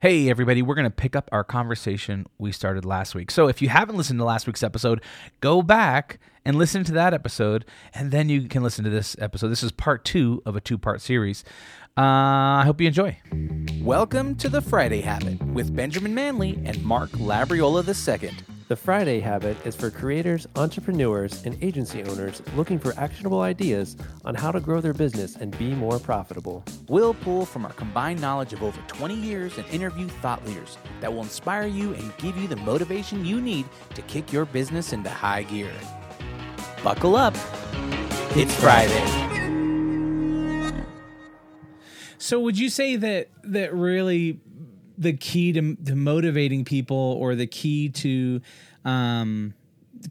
Hey, everybody, we're going to pick up our conversation we started last week. So, if you haven't listened to last week's episode, go back and listen to that episode, and then you can listen to this episode. This is part two of a two part series. Uh, I hope you enjoy. Welcome to the Friday Habit with Benjamin Manley and Mark Labriola II. The Friday Habit is for creators, entrepreneurs, and agency owners looking for actionable ideas on how to grow their business and be more profitable. We'll pull from our combined knowledge of over 20 years and interview thought leaders that will inspire you and give you the motivation you need to kick your business into high gear. Buckle up. It's Friday. So would you say that that really the key to, to motivating people or the key to um,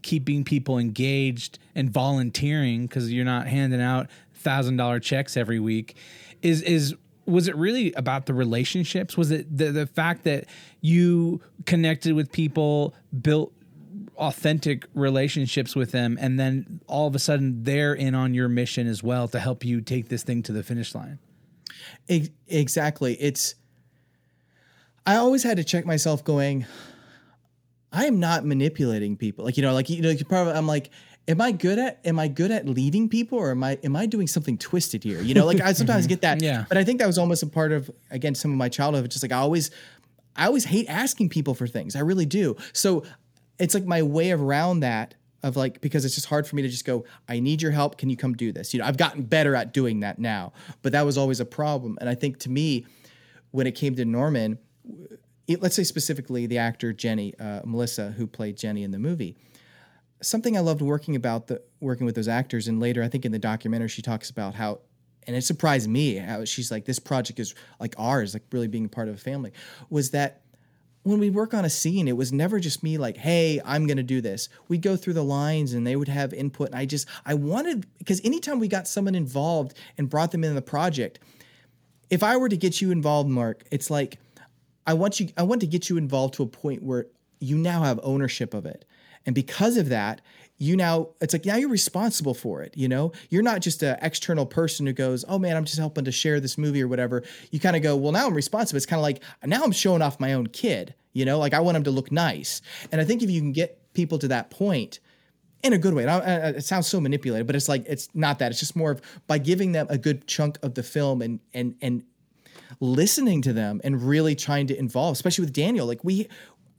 keeping people engaged and volunteering because you're not handing out thousand dollar checks every week is is was it really about the relationships? Was it the, the fact that you connected with people built authentic relationships with them and then all of a sudden they're in on your mission as well to help you take this thing to the finish line? Exactly. It's I always had to check myself going, I am not manipulating people. Like, you know, like, you know, you probably, I'm like, am I good at, am I good at leading people or am I, am I doing something twisted here? You know, like I sometimes mm-hmm. get that, Yeah. but I think that was almost a part of, again, some of my childhood. Just like I always, I always hate asking people for things. I really do. So it's like my way around that of like because it's just hard for me to just go i need your help can you come do this you know i've gotten better at doing that now but that was always a problem and i think to me when it came to norman let's say specifically the actor Jenny uh, Melissa who played Jenny in the movie. Something I loved working about the working with those actors, and later I think in the documentary she talks about how, and it surprised me how she's like this project is like ours, like really being part of a family, was that when we work on a scene, it was never just me like, hey, I'm going to do this. We'd go through the lines and they would have input. And I just, I wanted, because anytime we got someone involved and brought them in the project, if I were to get you involved, Mark, it's like, I want you I want to get you involved to a point where you now have ownership of it. And because of that, you now it's like now you're responsible for it, you know? You're not just an external person who goes, "Oh man, I'm just helping to share this movie or whatever." You kind of go, "Well, now I'm responsible." It's kind of like now I'm showing off my own kid, you know? Like I want him to look nice. And I think if you can get people to that point, in a good way. It sounds so manipulated, but it's like it's not that. It's just more of by giving them a good chunk of the film and and and listening to them and really trying to involve, especially with Daniel. Like we,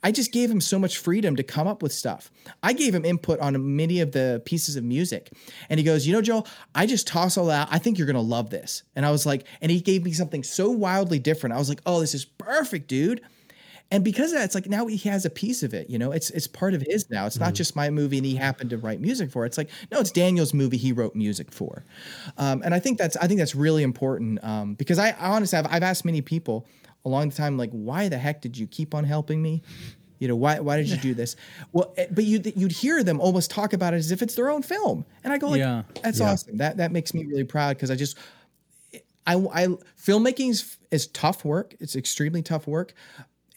I just gave him so much freedom to come up with stuff. I gave him input on many of the pieces of music. And he goes, You know, Joel, I just toss all that. I think you're going to love this. And I was like, And he gave me something so wildly different. I was like, Oh, this is perfect, dude. And because of that, it's like now he has a piece of it. You know, it's it's part of his now. It's mm-hmm. not just my movie and he happened to write music for. It. It's like no, it's Daniel's movie he wrote music for. Um, and I think that's I think that's really important um, because I, I honestly have I've asked many people along the time like why the heck did you keep on helping me? You know why? Why did you do this? Well, eh, but you you'd hear them almost talk about it as if it's their own film, and I go like, yeah. "That's yeah. awesome. That that makes me really proud because I just I, I filmmaking is, is tough work. It's extremely tough work,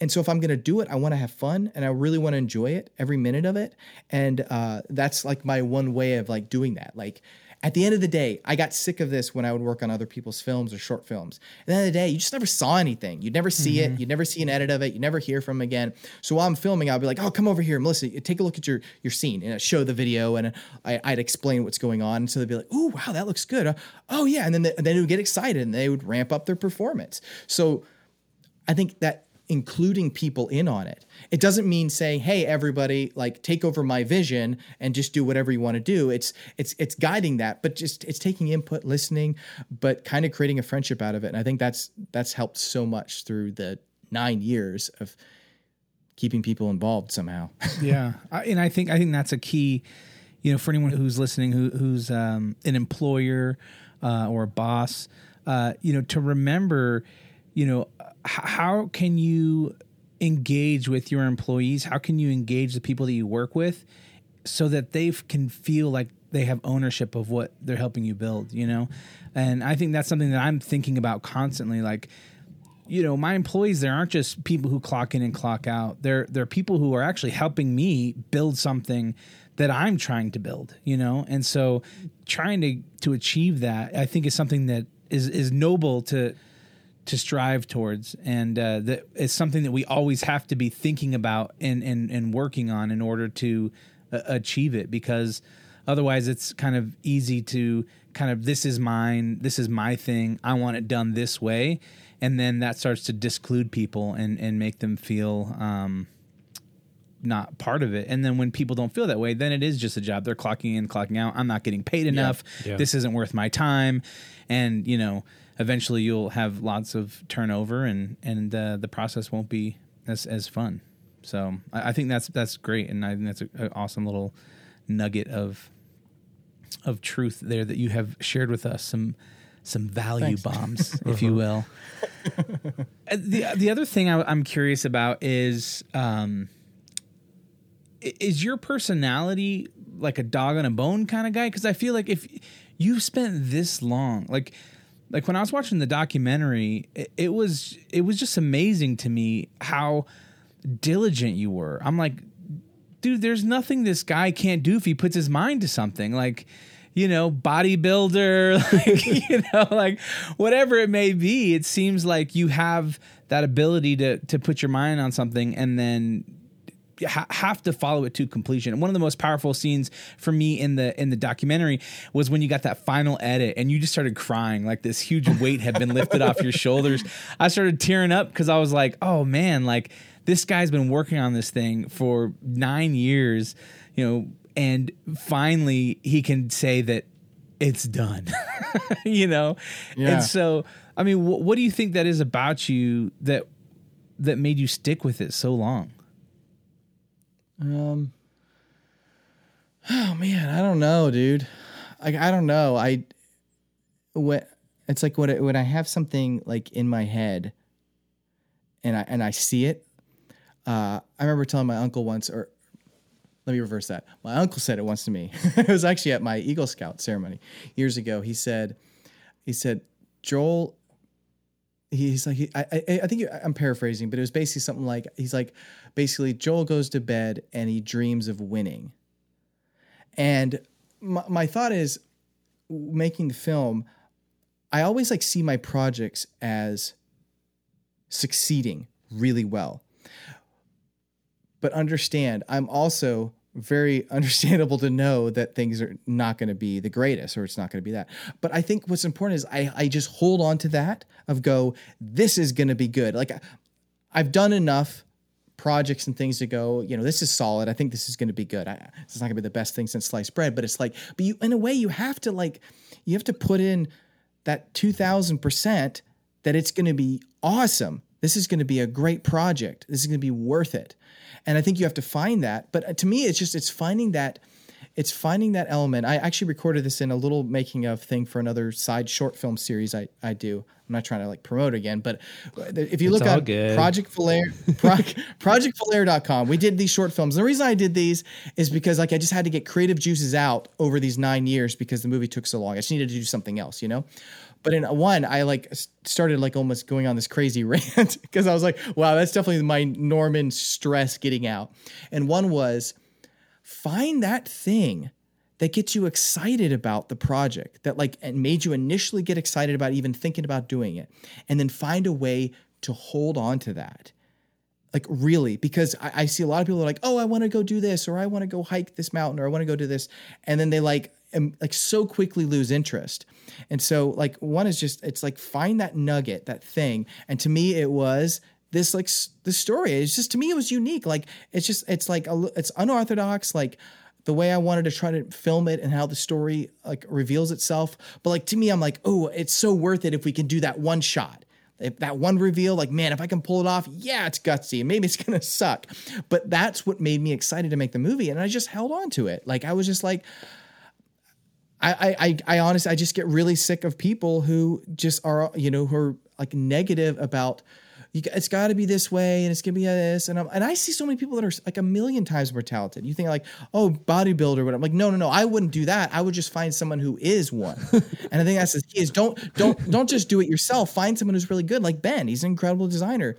and so if I'm going to do it, I want to have fun and I really want to enjoy it every minute of it. And uh, that's like my one way of like doing that. Like at the end of the day, I got sick of this when I would work on other people's films or short films. At the end of the day, you just never saw anything. You'd never see mm-hmm. it. You'd never see an edit of it. You never hear from them again. So while I'm filming, I'll be like, "Oh, come over here, Melissa. Take a look at your your scene." And I'd show the video, and I, would explain what's going on. And so they'd be like, "Oh, wow, that looks good. Oh, yeah." And then they, then they would get excited and they would ramp up their performance. So I think that including people in on it. It doesn't mean saying, "Hey everybody, like take over my vision and just do whatever you want to do." It's it's it's guiding that, but just it's taking input, listening, but kind of creating a friendship out of it. And I think that's that's helped so much through the 9 years of keeping people involved somehow. yeah. I, and I think I think that's a key, you know, for anyone who's listening who who's um, an employer uh, or a boss, uh, you know, to remember, you know, how can you engage with your employees? How can you engage the people that you work with so that they can feel like they have ownership of what they're helping you build, you know? And I think that's something that I'm thinking about constantly like you know, my employees there aren't just people who clock in and clock out. They're they're people who are actually helping me build something that I'm trying to build, you know? And so trying to to achieve that, I think is something that is is noble to to strive towards, and uh, that it's something that we always have to be thinking about and and and working on in order to uh, achieve it. Because otherwise, it's kind of easy to kind of this is mine, this is my thing, I want it done this way, and then that starts to disclude people and and make them feel. Um, not part of it. And then when people don't feel that way, then it is just a job. They're clocking in, clocking out. I'm not getting paid enough. Yeah. This isn't worth my time. And, you know, eventually you'll have lots of turnover and, and uh, the process won't be as, as fun. So I, I think that's, that's great. And I think that's an awesome little nugget of, of truth there that you have shared with us. Some, some value Thanks. bombs, if you will. Uh, the the other thing I, I'm curious about is um, is your personality like a dog on a bone kind of guy? Because I feel like if you've spent this long, like like when I was watching the documentary, it, it was it was just amazing to me how diligent you were. I'm like, dude, there's nothing this guy can't do if he puts his mind to something. Like, you know, bodybuilder, like, you know, like whatever it may be, it seems like you have that ability to to put your mind on something and then ha- have to follow it to completion. And one of the most powerful scenes for me in the in the documentary was when you got that final edit and you just started crying like this huge weight had been lifted off your shoulders. I started tearing up because I was like, "Oh man, like this guy's been working on this thing for 9 years, you know, and finally he can say that it's done." you know? Yeah. And so, I mean, wh- what do you think that is about you that that made you stick with it so long? Um. Oh man, I don't know, dude. Like I don't know. I when it's like when I, when I have something like in my head, and I and I see it. Uh, I remember telling my uncle once, or let me reverse that. My uncle said it once to me. it was actually at my Eagle Scout ceremony years ago. He said, he said, Joel. He's like, he, I, I, I think I'm paraphrasing, but it was basically something like, he's like, basically, Joel goes to bed and he dreams of winning. And my, my thought is, making the film, I always like see my projects as succeeding really well but understand I'm also very understandable to know that things are not going to be the greatest or it's not going to be that. But I think what's important is I, I just hold on to that of go, this is going to be good. Like I've done enough projects and things to go, you know, this is solid. I think this is going to be good. I, this is not going to be the best thing since sliced bread, but it's like, but you, in a way, you have to like, you have to put in that 2000% that it's going to be awesome. This is going to be a great project. This is going to be worth it. And I think you have to find that. But uh, to me, it's just, it's finding that, it's finding that element. I actually recorded this in a little making of thing for another side short film series I, I do. I'm not trying to like promote again, but uh, if you look all at. Project Valair, Pro, projectvalair.com, we did these short films. The reason I did these is because like I just had to get creative juices out over these nine years because the movie took so long. I just needed to do something else, you know? But in one, I like started like almost going on this crazy rant because I was like, wow, that's definitely my Norman stress getting out. And one was find that thing that gets you excited about the project that like made you initially get excited about even thinking about doing it and then find a way to hold on to that. Like really because I, I see a lot of people are like oh i want to go do this or i want to go hike this mountain or i want to go do this and then they like am, like so quickly lose interest. And so like one is just it's like find that nugget that thing and to me it was this like the story it's just to me it was unique like it's just it's like a, it's unorthodox like the way I wanted to try to film it and how the story like reveals itself. But like to me, I'm like, oh, it's so worth it if we can do that one shot. If that one reveal, like, man, if I can pull it off, yeah, it's gutsy. Maybe it's gonna suck. But that's what made me excited to make the movie. And I just held on to it. Like I was just like, I, I, I honestly, I just get really sick of people who just are, you know, who are like negative about, you, it's got to be this way and it's gonna be this, and I'm, and I see so many people that are like a million times more talented. You think like, oh, bodybuilder, but I'm like, no, no, no, I wouldn't do that. I would just find someone who is one. and I think that's the key is don't, don't, don't just do it yourself. Find someone who's really good, like Ben. He's an incredible designer.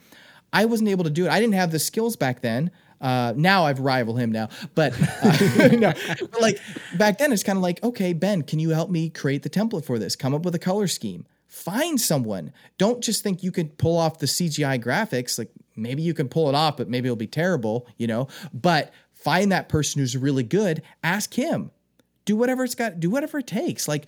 I wasn't able to do it. I didn't have the skills back then. Uh, now I've rivaled him now, but, uh, no, but like back then it's kind of like, okay, Ben, can you help me create the template for this? Come up with a color scheme. Find someone. Don't just think you could pull off the CGI graphics. Like maybe you can pull it off, but maybe it'll be terrible, you know? But find that person who's really good, ask him. Do whatever it's got, do whatever it takes. Like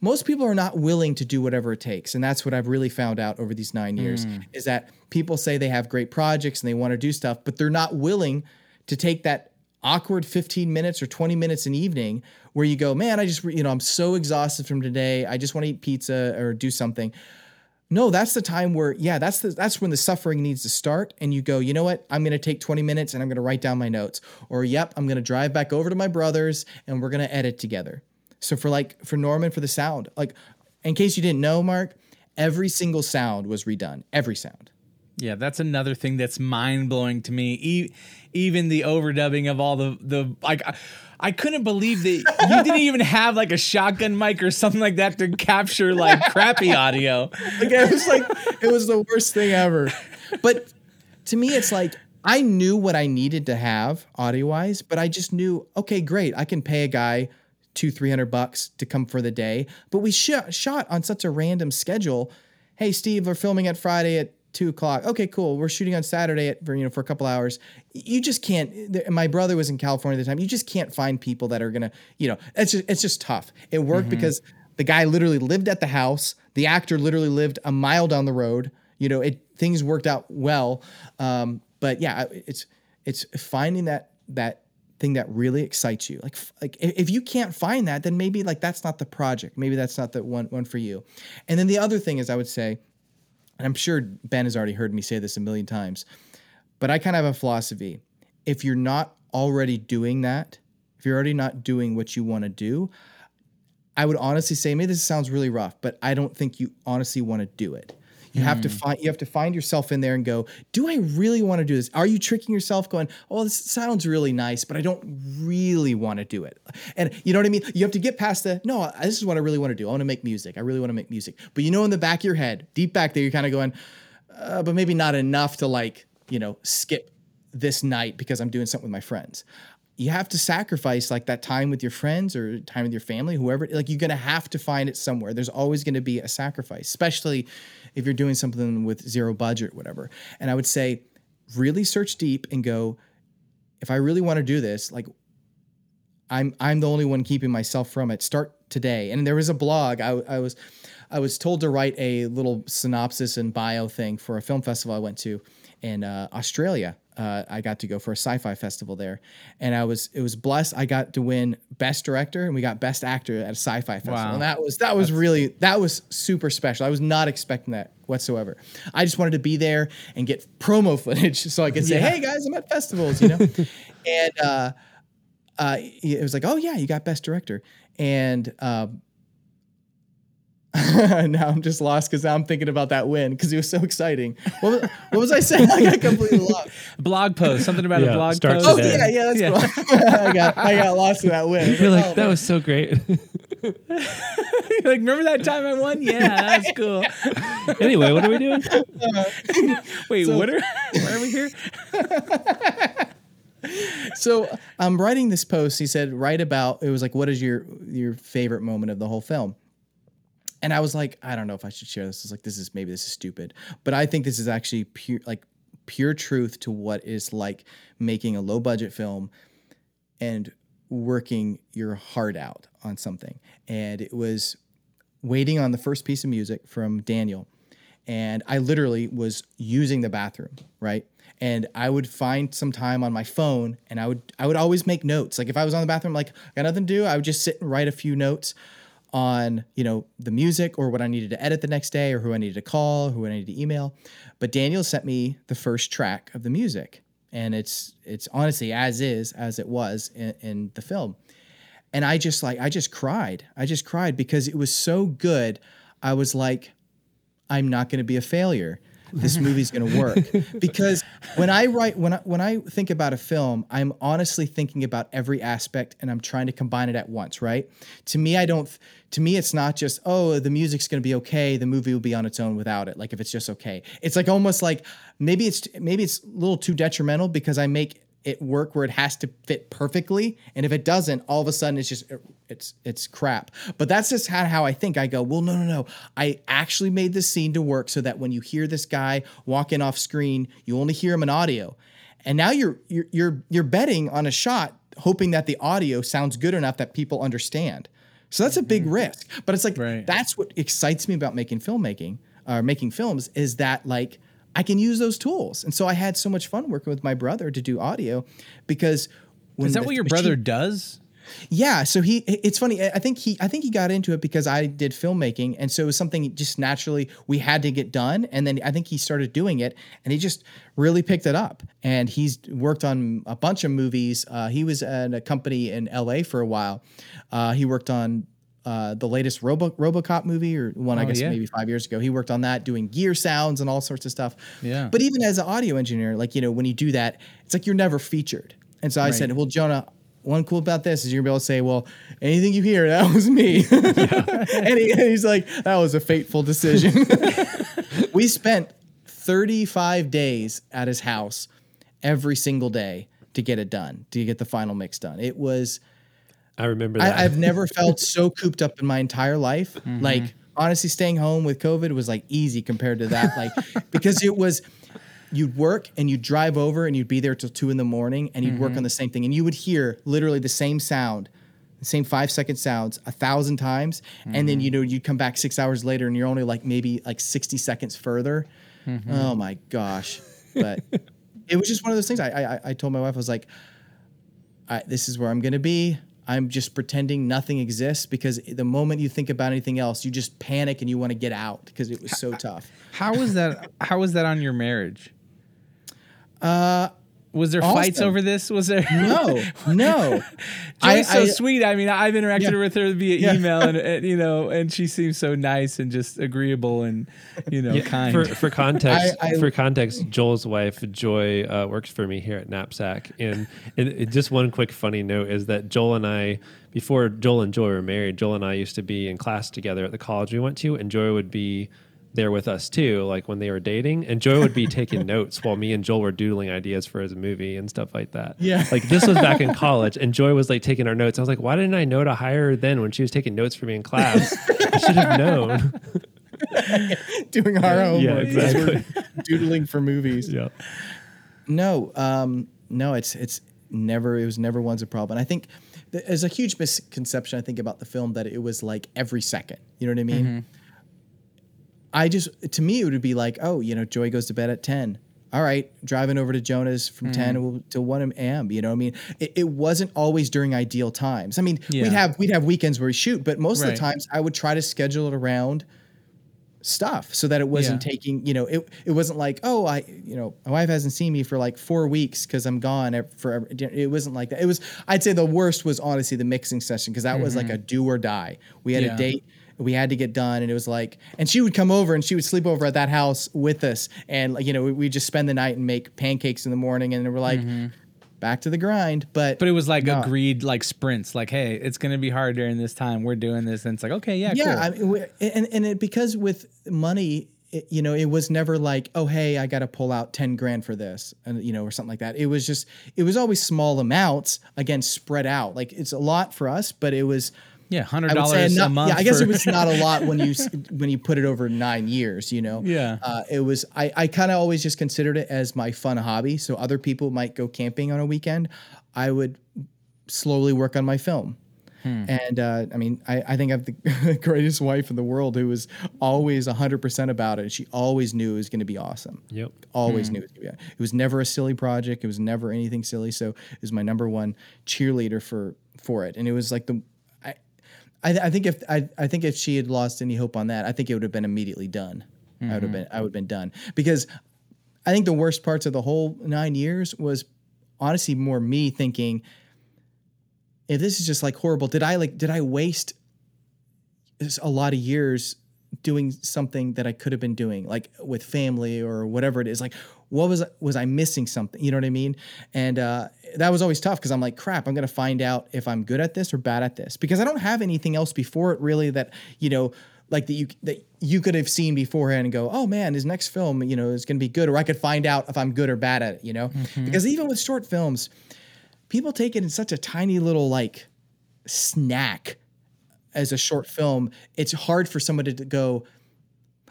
most people are not willing to do whatever it takes. And that's what I've really found out over these nine years mm. is that people say they have great projects and they want to do stuff, but they're not willing to take that awkward 15 minutes or 20 minutes an evening where you go, man, I just, you know, I'm so exhausted from today. I just want to eat pizza or do something. No, that's the time where, yeah, that's the that's when the suffering needs to start. And you go, you know what? I'm gonna take 20 minutes and I'm gonna write down my notes. Or yep, I'm gonna drive back over to my brother's and we're gonna edit together. So for like for Norman for the sound, like in case you didn't know, Mark, every single sound was redone. Every sound. Yeah, that's another thing that's mind blowing to me. E- even the overdubbing of all the the like, I, I couldn't believe that you didn't even have like a shotgun mic or something like that to capture like crappy audio. Like it was like it was the worst thing ever. But to me, it's like I knew what I needed to have audio wise, but I just knew, okay, great, I can pay a guy two, three hundred bucks to come for the day. But we shot shot on such a random schedule. Hey, Steve, we're filming at Friday at two o'clock. Okay, cool. We're shooting on Saturday at for you know for a couple hours. You just can't. My brother was in California at the time. You just can't find people that are gonna. You know, it's just it's just tough. It worked because the guy literally lived at the house. The actor literally lived a mile down the road. You know, it things worked out well. Um, but yeah, it's it's finding that that thing that really excites you. Like like if if you can't find that, then maybe like that's not the project. Maybe that's not the one one for you. And then the other thing is, I would say, and I'm sure Ben has already heard me say this a million times, but I kind of have a philosophy. If you're not already doing that, if you're already not doing what you want to do, I would honestly say maybe this sounds really rough, but I don't think you honestly want to do it. You have to find you have to find yourself in there and go, do I really want to do this? Are you tricking yourself going, "Oh, this sounds really nice, but I don't really want to do it." And you know what I mean? You have to get past the, "No, this is what I really want to do. I want to make music. I really want to make music." But you know in the back of your head, deep back there, you're kind of going, uh, but maybe not enough to like, you know, skip this night because I'm doing something with my friends. You have to sacrifice like that time with your friends or time with your family, whoever. Like you're gonna have to find it somewhere. There's always gonna be a sacrifice, especially if you're doing something with zero budget, whatever. And I would say, really search deep and go, if I really want to do this, like I'm I'm the only one keeping myself from it. Start today. And there was a blog. I, I was I was told to write a little synopsis and bio thing for a film festival I went to in uh, Australia. Uh, I got to go for a sci-fi festival there, and I was it was blessed. I got to win best director and we got best actor at a sci-fi festival. Wow. And that was that was really that was super special. I was not expecting that whatsoever. I just wanted to be there and get promo footage so I could say, "Hey guys, I'm at festivals," you know. and uh, uh, it was like, "Oh yeah, you got best director," and um, now I'm just lost because I'm thinking about that win because it was so exciting. What was, what was I saying? I got completely lost. Blog post, something about Yeah, a blog start post. Oh yeah, yeah, that's Yeah. cool. I got I got lost in that win. You're like, Oh, that man. was so great. like, remember that time I won? Yeah, that's cool. anyway, what are we doing? Wait, what are why are we here? so I'm writing this post. He said, write about it was like, what is your your favorite moment of the whole film? And I was like, I don't know if I should share this. It's like this is maybe this is stupid, but I think this is actually pure like pure truth to what is like making a low budget film and working your heart out on something. And it was waiting on the first piece of music from Daniel. And I literally was using the bathroom, right? And I would find some time on my phone and I would I would always make notes. Like if I was on the bathroom, like I got nothing to do, I would just sit and write a few notes on, you know, the music or what I needed to edit the next day or who I needed to call, who I needed to email. But Daniel sent me the first track of the music. And it's it's honestly as is as it was in, in the film and I just like I just cried. I just cried because it was so good. I was like, I'm not going to be a failure. This movie's going to work because when I write when I when I think about a film, I'm honestly thinking about every aspect and I'm trying to combine it at once. Right? To me, I don't. To me, it's not just oh the music's going to be okay. The movie will be on its own without it. Like if it's just okay, it's like almost like maybe it's maybe it's a little too detrimental because I make it work where it has to fit perfectly and if it doesn't all of a sudden it's just it's it's crap. But that's just how, how i think. I go well no no no. I actually made this scene to work so that when you hear this guy walking off screen you only hear him in audio. And now you're you're you're, you're betting on a shot hoping that the audio sounds good enough that people understand. So that's a big mm-hmm. risk. But it's like Right. that's what excites me about making filmmaking or making films is that like I can use those tools. And so I had so much fun working with my brother to do audio because Is that what your machine- brother does? yeah, so he it's funny. I think he I think he got into it because I did filmmaking and so it was something just naturally we had to get done and then I think he started doing it and he just really picked it up and he's worked on a bunch of movies. Uh, he was at a company in LA for a while. Uh, he worked on uh, the latest Robo RoboCop movie or one I Oh, guess yeah. maybe 5 years ago. He worked on that doing gear sounds and all sorts of stuff. Yeah. But even as an audio engineer, like you know, when you do that, it's like you're never featured. And so I said, "Well, Jonah, one cool about this is you're gonna be able to say, well, anything you hear, that was me." and, he, and he's like, "That was a fateful decision." we spent 35 days at his house every single day to get it done, to get the final mix done. It was. I remember that. I, I've never felt so cooped up in my entire life. Mm-hmm. Like honestly, staying home with COVID was like easy compared to that. Like because it was you'd work and you'd drive over and you'd be there till two in the morning and you'd work Mm-hmm. on the same thing and you would hear literally the same sound, the same five second sounds a thousand times. And Mm-hmm. then you know you'd come back six hours later and you're only like maybe like 60 seconds further. Mm-hmm. Oh my gosh. But it was just one of those things. I I, I told my wife, I was like, I, this is where I'm going to be. I'm just pretending nothing exists because the moment you think about anything else, you just panic and you want to get out because it was so tough. How was that? How was that on your marriage? Uh, was there fights over this? Was there? No, no. Joy's so I- sweet. I mean, I've interacted Yeah. with her via Yeah. email, and, and you know, and she seems so nice and just agreeable and you know, kind. For, for context, I- I- for context, Joel's wife Joy uh, works for me here at Knapsack, and it, it- just one quick funny note is that Joel and I, before Joel and Joy were married, Joel and I used to be in class together at the college we went to, and Joy would be there with us too, like when they were dating, and Joy would be taking notes while me and Joel were doodling ideas for his movie and stuff like that. Yeah. like this was back in college, and Joy was like taking our notes. I was like, why didn't I know to hire her then when she was taking notes for me in class? I should have known. doing our own Yeah, because we're exactly. doodling for movies. yeah. No, um, no, it's it's never. It was never once a problem. And I think there's a huge misconception. I think about the film that it was like every second. You know what I mean? I just to me it would be like, oh, you know, Joy goes to bed at ten. All right, driving over to Jonah's from mm-hmm. ten till one a.m. You know, what I mean, it, it wasn't always during ideal times. I mean, Yeah. we'd have we'd have weekends where we shoot, but most of the times I would try to schedule it around stuff so that it wasn't Yeah. taking you know it, it wasn't like oh i you know my wife hasn't seen me for like four weeks because i'm gone forever it wasn't like that it was i'd say the worst was honestly the mixing session because that was like mm-hmm. a do or die we had Yeah. a date we had to get done and it was like and she would come over and she would sleep over at that house with us and like you know we would just spend the night and make pancakes in the morning and we're like mm-hmm. back to the grind but but it was like No. agreed, like sprints. Like, hey, it's gonna be hard during this time. We're doing this, and it's like, okay, yeah, yeah cool. I mean, and and it, because with money it, you know it was never like oh hey i got to pull out 10 grand for this and you know or something like that it was just it was always small amounts again spread out like it's a lot for us but it was yeah, hundred dollars a month. yeah i guess for- it was not a lot when you when you put it over nine years you know Yeah. uh, it was i, I kind of always just considered it as my fun hobby so other people might go camping on a weekend i would slowly work on my film Hmm. and uh, I mean, I, I think I have the greatest wife in the world who was always 100% about it. She always knew it was going to be awesome. Yep. Always knew it was going to be. It was never a silly project. It was never anything silly. So it was my number one cheerleader for for it. And it was like the, I, I, think if I, I think if she had lost any hope on that, I think it would have been immediately done. I would have been I would have been done because I think the worst parts of the whole nine years was honestly more me thinking if this is just like horrible did i like did i waste a lot of years doing something that i could have been doing like with family or whatever it is like what was was i missing something you know what i mean and uh that was always tough because i'm like crap i'm gonna find out if i'm good at this or bad at this because i don't have anything else before it really that you know like that you that you could have seen beforehand and go, oh man, his next film, you know, is going to be good, or I could find out if I'm good or bad at it, you know, because even with short films, people take it in such a tiny little like snack as a short film. It's hard for somebody to go.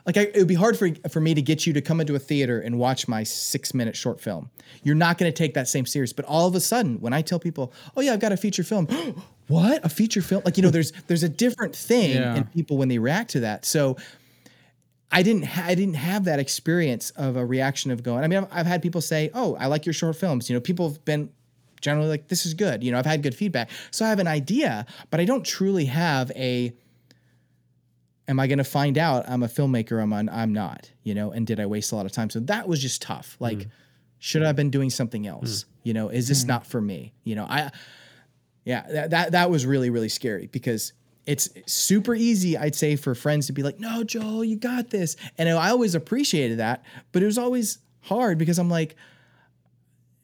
Like I, it would be hard for for me to get you to come into a theater and watch my six minute short film. You're not going to take that same serious. But all of a sudden, when I tell people, "Oh yeah, I've got a feature film," what a feature film? Like you know, there's there's a different thing Yeah. in people when they react to that. So I didn't ha- I didn't have that experience of a reaction of going. I mean, I've, I've had people say, "Oh, I like your short films." You know, people have been generally like, "This is good." You know, I've had good feedback, so I have an idea, but I don't truly have a. Am I going to find out I'm a filmmaker? I'm on, I'm not. You know, and did I waste a lot of time? So that was just tough. Mm-hmm. Like, should I have been doing something else? Mm-hmm. You know, is this mm-hmm. not for me? You know, I. Yeah, that, that that was really really scary because it's super easy I'd say for friends to be like, "No, Joel, you got this." And I always appreciated that, but it was always hard because I'm like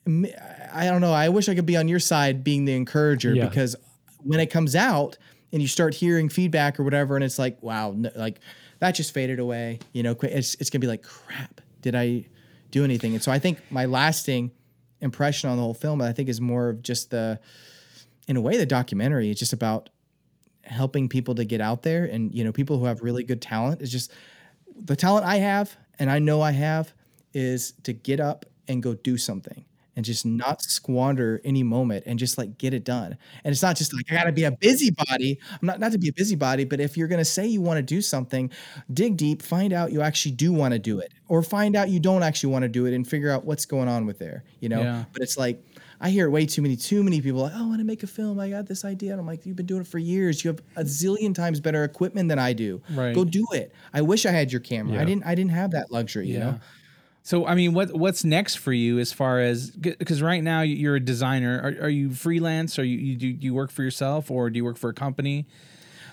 I don't know, I wish I could be on your side being the encourager Yeah. because when it comes out and you start hearing feedback or whatever and it's like, "Wow, no, like that just faded away." You know, it's it's to be like, "Crap, did I do anything?" And so I think my lasting impression on the whole film I think is more of just the in a way the documentary is just about helping people to get out there and you know people who have really good talent is just the talent I have and I know I have is to get up and go do something and just not squander any moment and just like get it done. And it's not just like I got to be a mm-hmm. busybody. I'm not not to be a busybody, but if you're going to say you want to do something, dig deep, find out you actually do want to do it or find out you don't actually want to do it and figure out what's going on with there, you know? Yeah. But it's like I hear way too many, too many people like, oh, I want to make a film. I got this idea. And I'm like, you've been doing it for years. You have a zillion times better equipment than I do. Right. Go do it. I wish I had your camera. I didn't. I didn't have that luxury. You know. So I mean, what what's next for you as far as because right now you're a designer. Are, are you freelance? Or you you do you work for yourself or do you work for a company?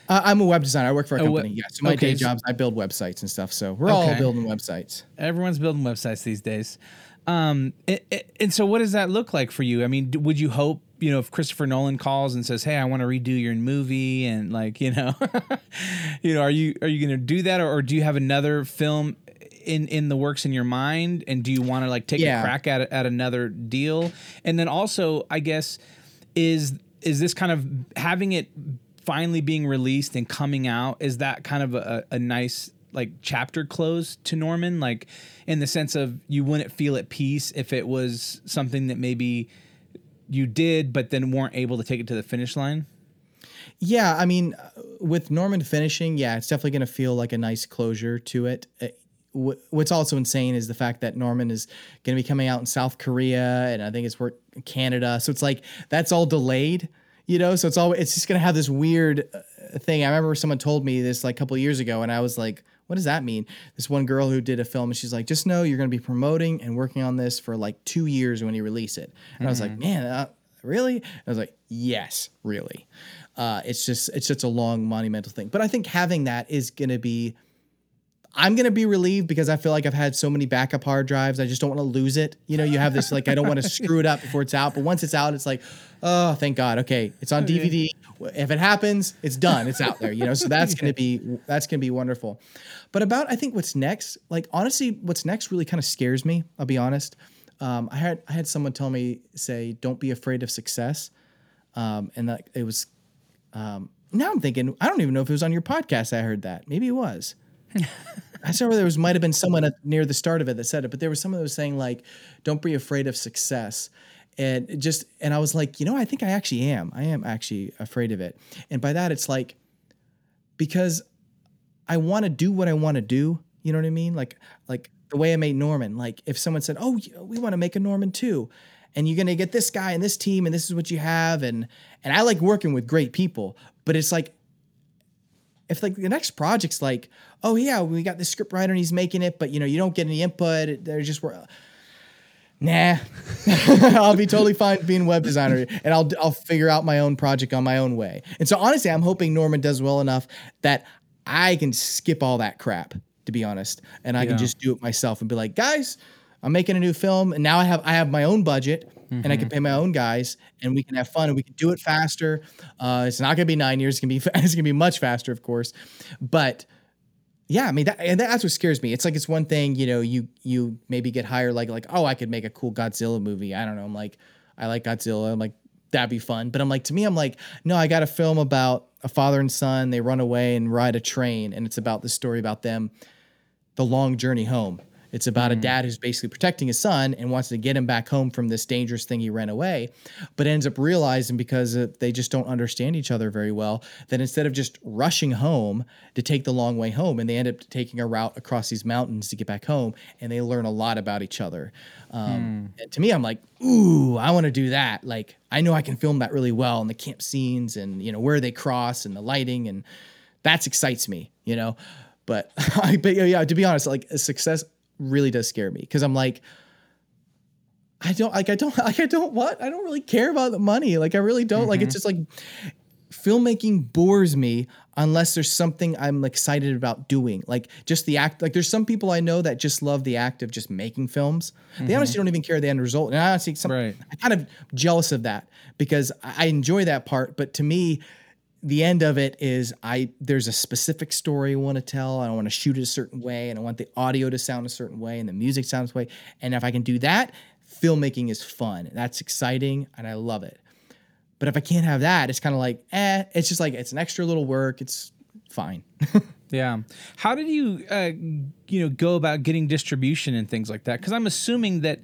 Uh, I'm a web designer. I work for a we- company. yeah. So my okay, day jobs, I build websites and stuff. So we're all building websites. Everyone's building websites these days. Um, it, it- and so what does that look like for you? I mean, would you hope you know if Christopher Nolan calls and says, "Hey, I want to redo your movie," and like you know, you know, are you are you going to do that, or, or do you have another film in in the works in your mind, and do you want to like take Yeah. a crack at at another deal? And then also, I guess is is this kind of having it finally being released and coming out is that kind of a, a nice like chapter close to norman like in the sense of you wouldn't feel at peace if it was something that maybe you did but then weren't able to take it to the finish line Yeah, I mean, with Norman finishing, yeah, it's definitely going to feel like a nice closure to it. What's also insane is the fact that Norman is going to be coming out in South Korea, and I think it's work Canada. So it's like that's all delayed, you know. So it's all it's just going to have this weird uh, thing. I remember someone told me this like a couple years ago, and I was like, "What does that mean?" This one girl who did a film, and she's like, "Just know you're going to be promoting and working on this for like two years when you release it." And I was like, "Man." Uh, really i was like yes really uh, it's just it's just a long monumental thing but i think having that is going to be i'm going to be relieved because i feel like i've had so many backup hard drives. I just don't want to lose it. You know you have this like i don't want to screw it up before it's out but once it's out it's like oh thank god. Okay it's on dvd if it happens it's done. It's out there you know? So that's going to be that's going to be wonderful. But about i think what's next like honestly what's next really kind of scares me i'll be honest. Um, I had I had someone tell me say don't be afraid of success, um, and that it was. Um, now I'm thinking I don't even know if it was on your podcast. I heard that. Maybe it was. I saw there was might have been someone at, near the start of it that said it, but there was someone that was saying like, "Don't be afraid of success," and just and I was like, you know, I think I actually am. I am actually afraid of it, and by that it's like because I want to do what I want to do. You know what I mean? Like like the way I made Norman. Like if someone said, "Oh, we want to make a Norman too," and you're gonna get this guy and this team and this is what you have, and and I like working with great people, but it's like if like the next project's like, "Oh yeah, we got this script writer and he's making it, but you know you don't get any input. They're just wor- Nah, I'll be totally fine being web designer, and I'll I'll figure out my own project on my own way. And so honestly, I'm hoping Norman does well enough that I can skip all that crap, to be honest, and I Yeah. can just do it myself and be like, guys, I'm making a new film, and now I have I have my own budget, and I can pay my own guys, and we can have fun, and we can do it faster. Uh, it's not gonna be nine years; it's gonna be it's gonna be much faster, of course, but yeah, I mean that, and that's what scares me. It's like it's one thing, you know, you you maybe get hired like like oh I could make a cool Godzilla movie. I don't know. I'm like I like Godzilla. I'm like that'd be fun. But I'm like to me I'm like no, I got a film about a father and son. They run away and ride a train, and it's about the story about them, the long journey home. It's about a dad who's basically protecting his son and wants to get him back home from this dangerous thing he ran away, but ends up realizing because uh, they just don't understand each other very well that instead of just rushing home to take the long way home, and they end up taking a route across these mountains to get back home, and they learn a lot about each other. Um, and to me, I'm like, ooh, I want to do that. Like, I know I can film that really well, and the camp scenes, and you know where they cross, and the lighting, and that excites me, you know. But I, but yeah, to be honest, like a success really does scare me because I'm like, I don't like I don't like I don't what I don't really care about the money. Like I really don't. Like it's mm-hmm. just like filmmaking bores me unless there's something I'm excited about doing. Like just the act. Like there's some people I know that just love the act of just making films. They mm-hmm. honestly don't even care the end result. And I honestly, some, Right. I kind of jealous of that because I enjoy that part. But to me, the end of it is I there's a specific story I want to tell. I want to shoot it a certain way, and I want the audio to sound a certain way, and the music sounds way. And if I can do that, filmmaking is fun. That's exciting, and I love it. But if I can't have that, it's kind of like, eh. It's just like it's an extra little work. It's fine. Yeah. How did you, uh, you know, go about getting distribution and things like that? Because I'm assuming that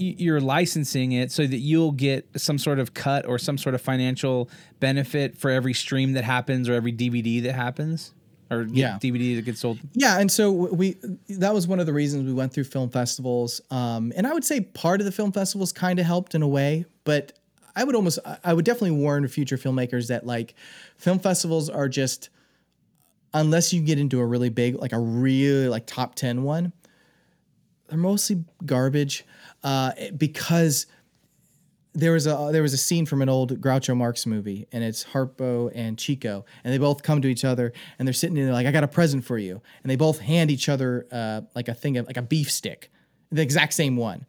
you're licensing it so that you'll get some sort of cut or some sort of financial benefit for every stream that happens or every DVD that happens or Yeah. DVD that gets sold. Yeah, and so we that was one of the reasons we went through film festivals. Um, and I would say part of the film festivals kind of helped in a way, but I would almost I would definitely warn future filmmakers that like film festivals are just unless you get into a really big like a really like top 10 one, they're mostly garbage uh, because there was a there was a scene from an old Groucho Marx movie, and it's Harpo and Chico, and they both come to each other, and they're sitting there like, "I got a present for you," and they both hand each other uh, like a thing of like a beef stick, the exact same one,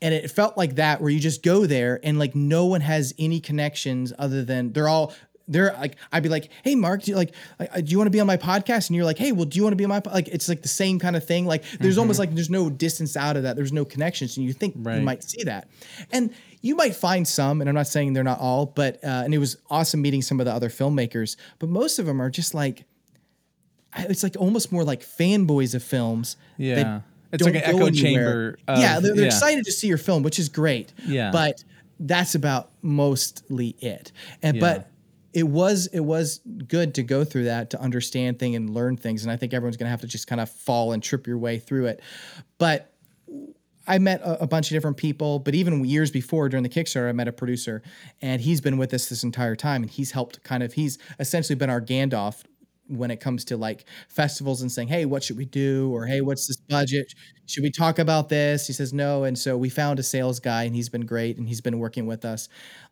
and it felt like that where you just go there and like no one has any connections other than they're all. They're like, I'd be like, "Hey, Mark, do you like, do you want to be on my podcast?" And you're like, "Hey, well, do you want to be on my po-" like?" It's like the same kind of thing. Like, there's almost like there's no distance out of that. There's no connections, and you think Right. you might see that. And you might find some, and I'm not saying they're not all, but uh, and it was awesome meeting some of the other filmmakers, but most of them are just like it's like almost more like fanboys of films. Yeah. It's like an echo anywhere. chamber of- yeah, they're, they're yeah. excited to see your film, which is great. Yeah. but that's about mostly it. And Yeah. but it was it was good to go through that to understand things and learn things, and I think everyone's gonna have to just kind of fall and trip your way through it. But I met a, a bunch of different people, but even years before during the Kickstarter, I met a producer, and he's been with us this entire time, and he's helped kind of he's essentially been our Gandalf when it comes to like festivals and saying, "Hey, what should we do?" or "Hey, what's this budget? Should we talk about this?" He says no, and so we found a sales guy, and he's been great, and he's been working with us,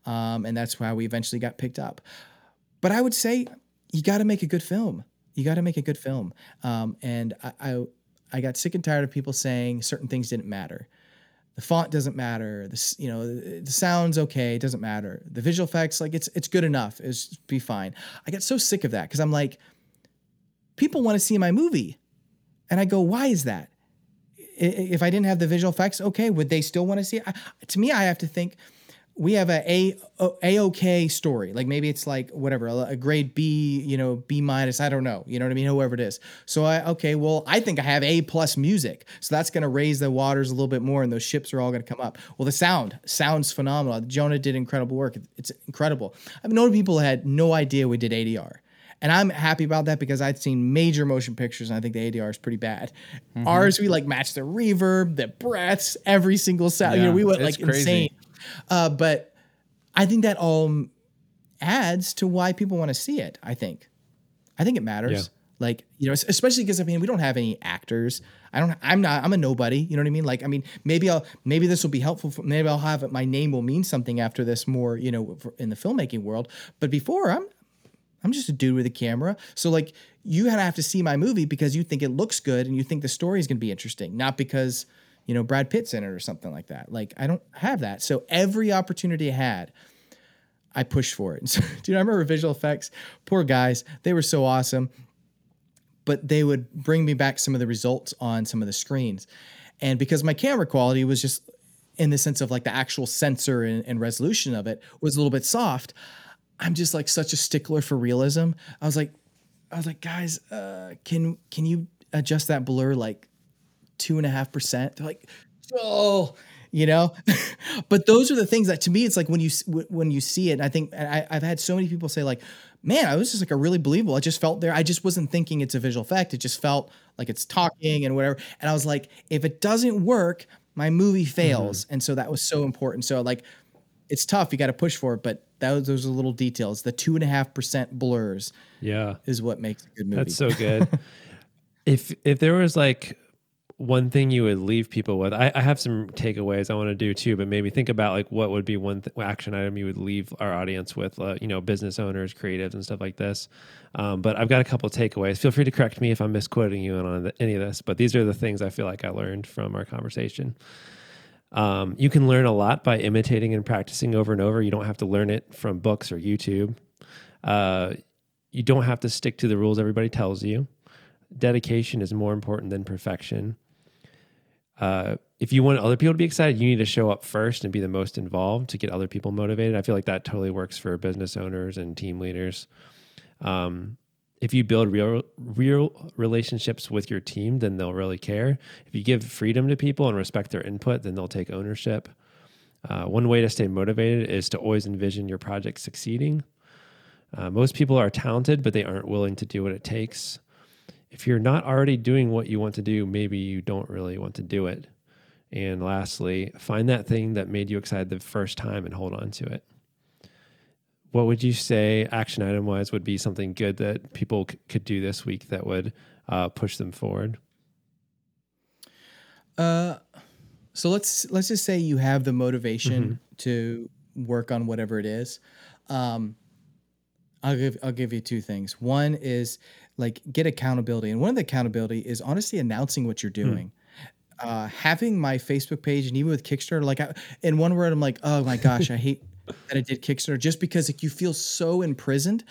um, and that's why we eventually got picked up. But I would say you got to make a good film. You got to make a good film, um, and I, I I got sick and tired of people saying certain things didn't matter. The font doesn't matter. The s- you know the, sound's okay it doesn't matter. The visual effects like it's it's good enough it's be fine. I got so sick of that because i'm like people want to see my movie. And i go why is that? If i didn't have the visual effects okay would they still want to see it? I, to me i have to think we have a a a okay story like maybe it's like whatever a, grade b you know b minus i don't know you know what i mean whoever it is so i okay well i think i have a plus music so that's going to raise the waters a little bit more and those ships are all going to come up well the sound sounds phenomenal jonah did incredible work it's incredible i've known people had no idea we did adr and I'm happy about that because I've seen major motion pictures and I think the ADR is pretty bad. Mm-hmm. Ours, we like match the reverb, the breaths, every single sound. you know, we went like crazy. insane. Uh, but I think that all adds to why people want to see it. I think, I think it matters. Yeah. Like you know, especially because I mean, we don't have any actors. I don't. I'm not. I'm a nobody. You know what I mean? Like, I mean, maybe I'll. Maybe this will be helpful. For, maybe I'll have it. My name will mean something after this more. You know, for, in the filmmaking world. But before, I'm. I'm just a dude with a camera. So like, you have to see my movie because you think it looks good and you think the story is going to be interesting, not because you know Brad Pitt's in it or something like that. Like, I don't have that. So every opportunity I had. I pushed for it. And so, dude, I remember visual effects. Poor guys, they were so awesome. but they would bring me back some of the results on some of the screens. And because my camera quality was just in the sense of like the actual sensor and, and resolution of it was a little bit soft, I'm just like such a stickler for realism. I was like, I was like, guys, uh, can can you adjust that blur like two and a half percent? They're like, oh, you know. but those are the things that to me, it's like when you when you see it. I think and I, I've had so many people say like, man, I was just like a really believable. I just felt there. I just wasn't thinking it's a visual effect. It just felt like it's talking and whatever. And I was like, if it doesn't work, my movie fails. Mm-hmm. And so that was so important. So like, it's tough. You got to push for it, but that was, those are little details. The two and a half percent blurs, yeah, is what makes a good movie. That's so good. if if there was like one thing you would leave people with, I, I have some takeaways I want to do too, but maybe think about like what would be one th- action item you would leave our audience with, uh, you know, business owners, creatives, and stuff like this. Um, but I've got a couple takeaways. Feel free to correct me if I'm misquoting you on any of this, but these are the things I feel like I learned from our conversation. Um, you can learn a lot by imitating and practicing over and over. You don't have to learn it from books or YouTube. Uh, you don't have to stick to the rules everybody tells you. Dedication is more important than perfection. Uh, if you want other people to be excited, you need to show up first and be the most involved to get other people motivated. I feel like that totally works for business owners and team leaders. Um, if you build real real relationships with your team, then they'll really care. If you give freedom to people and respect their input, then they'll take ownership. Uh, one way to stay motivated is to always envision your project succeeding. Uh, most people are talented, but they aren't willing to do what it takes. If you're not already doing what you want to do, maybe you don't really want to do it. And lastly, find that thing that made you excited the first time and hold on to it what would you say action item wise would be something good that people c- could do this week that would uh, push them forward uh so let's let's just say you have the motivation mm-hmm. to work on whatever it is um i'll give i'll give you two things one is like get accountability and one of the accountability is honestly announcing what you're hmm. doing mm. Uh, having my Facebook page and even with Kickstarter, like I, in one word, I'm like, oh my gosh, I hate that I did Kickstarter just because like, you feel so imprisoned.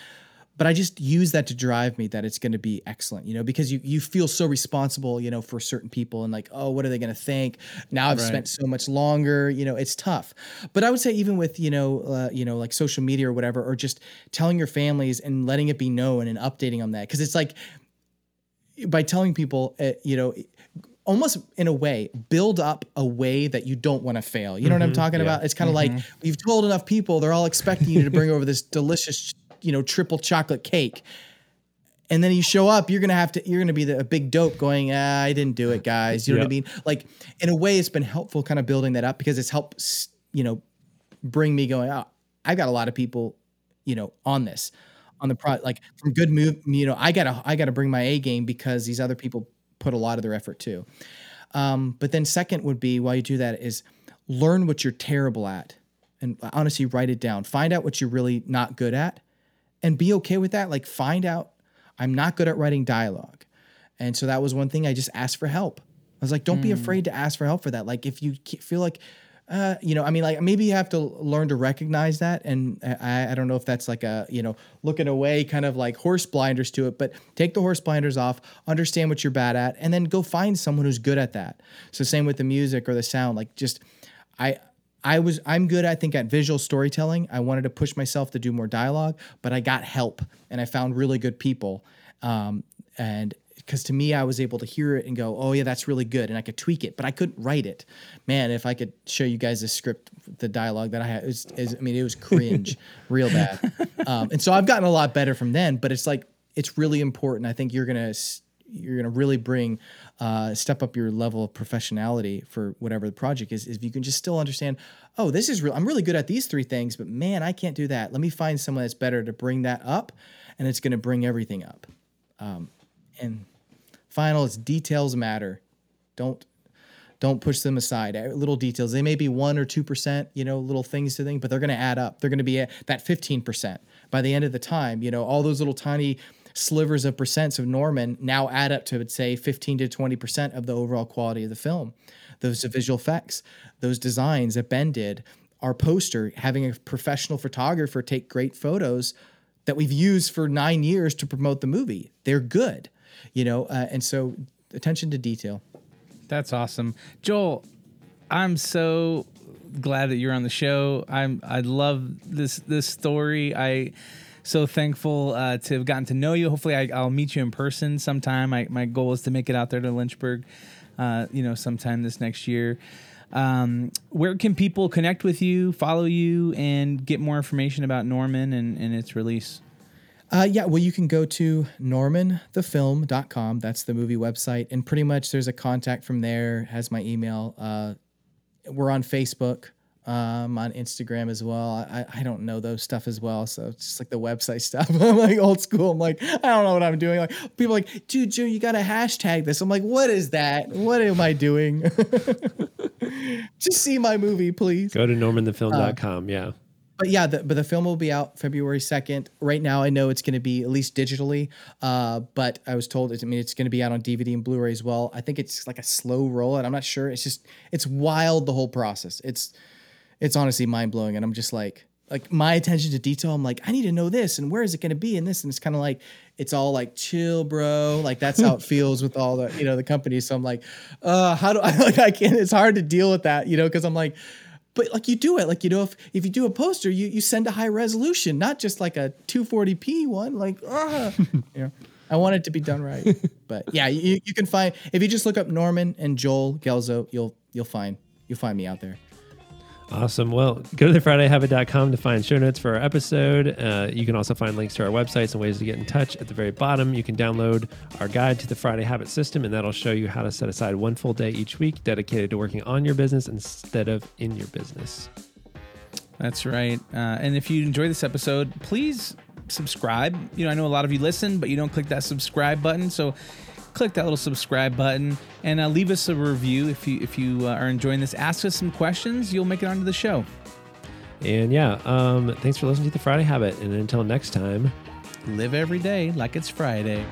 But I just use that to drive me that it's going to be excellent, you know, because you you feel so responsible, you know, for certain people and like, oh, what are they going to think? Now I've right. spent so much longer, you know, it's tough. But I would say even with you know, uh, you know, like social media or whatever, or just telling your families and letting it be known and updating on that, because it's like by telling people, uh, you know, almost in a way build up a way that you don't want to fail. You know mm-hmm, what I'm mm-hmm. talking yeah. about? It's kind of mm-hmm. like you've told enough people, they're all expecting you to bring over this delicious, you know, triple chocolate cake. And then you show up, you're gonna have to, you're gonna be the, a big dope going, ah, I didn't do it, guys. You know yep. what I mean? Like in a way, it's been helpful kind of building that up because it's helped, you know, bring me going, oh, I've got a lot of people, you know, on this, on the pro, like from good move, you know, I gotta, I gotta bring my A game because these other people put a lot of their effort too. Um, but then second would be while you do that is learn what you're terrible at and honestly write it down. Find out what you're really not good at and be okay with that. Like find out I'm not good at writing dialogue. And so that was one thing I just asked for help. I was like, don't mm. be hmm. afraid to ask for help for that. Like if you feel like uh, you know, I mean, like maybe you have to learn to recognize that. And I, I don't know if that's like a, you know, looking away kind of like horse blinders to it, but take the horse blinders off, understand what you're bad at, and then go find someone who's good at that. So same with the music or the sound, like just, I, I was, I'm good, I think, at visual storytelling. I wanted to push myself to do more dialogue, but I got help and I found really good people. Um, and because to me, I was able to hear it and go, "Oh yeah, that's really good," and I could tweak it, but I couldn't write it. Man, if I could show you guys the script, the dialogue that I had, was, I mean, it was cringe, real bad. Um, and so I've gotten a lot better from then. But it's like it's really important. I think you're gonna you're gonna really bring uh, step up your level of professionality for whatever the project is. If you can just still understand, oh, this is real. I'm really good at these three things, but man, I can't do that. Let me find someone that's better to bring that up, and it's gonna bring everything up. Um, and final is details matter. Don't don't push them aside. Uh, little details. They may be one or two percent, you know, little things to think, but they're going to add up. They're going to be at that fifteen percent by the end of the time. You know, all those little tiny slivers of percents of Norman now add up to, say, fifteen to twenty percent of the overall quality of the film. Those visual effects, those designs that Ben did, our poster, having a professional photographer take great photos that we've used for nine years to promote the movie. They're good you know, uh, and so attention to detail. That's awesome, Joel. I'm so glad that you're on the show. I'm I love this this story. I so thankful uh, to have gotten to know you. Hopefully, I, I'll meet you in person sometime. I, my goal is to make it out there to Lynchburg, uh, you know, sometime this next year. Um, where can people connect with you, follow you, and get more information about Norman and, and its release? Uh, yeah, well, you can go to normanthefilm.com. That's the movie website. And pretty much there's a contact from there, has my email. Uh, we're on Facebook, um, on Instagram as well. I, I don't know those stuff as well. So it's just like the website stuff. I'm like old school. I'm like, I don't know what I'm doing. Like people are like, dude, Joe, you got to hashtag this. I'm like, what is that? What am I doing? just see my movie, please. Go to normanthefilm.com. yeah. But yeah, the, but the film will be out February second. Right now, I know it's going to be at least digitally. Uh, but I was told, I mean, it's going to be out on DVD and Blu-ray as well. I think it's like a slow roll, and I'm not sure. It's just, it's wild the whole process. It's, it's honestly mind blowing, and I'm just like, like my attention to detail. I'm like, I need to know this, and where is it going to be, and this, and it's kind of like, it's all like chill, bro. Like that's how it feels with all the, you know, the companies. So I'm like, uh, how do I like? I can't. It's hard to deal with that, you know, because I'm like but like you do it like you know if if you do a poster you you send a high resolution not just like a 240p one like uh, you know i want it to be done right but yeah you, you can find if you just look up norman and joel Guelzo you'll you'll find you'll find me out there Awesome. Well, go to thefridayhabit.com to find show notes for our episode. Uh, you can also find links to our websites and ways to get in touch. At the very bottom, you can download our guide to the Friday Habit System, and that'll show you how to set aside one full day each week dedicated to working on your business instead of in your business. That's right. Uh, and if you enjoy this episode, please subscribe. You know, I know a lot of you listen, but you don't click that subscribe button. So click that little subscribe button and uh, leave us a review if you if you uh, are enjoying this. Ask us some questions. You'll make it onto the show. And yeah, um, thanks for listening to the Friday Habit. And until next time, live every day like it's Friday.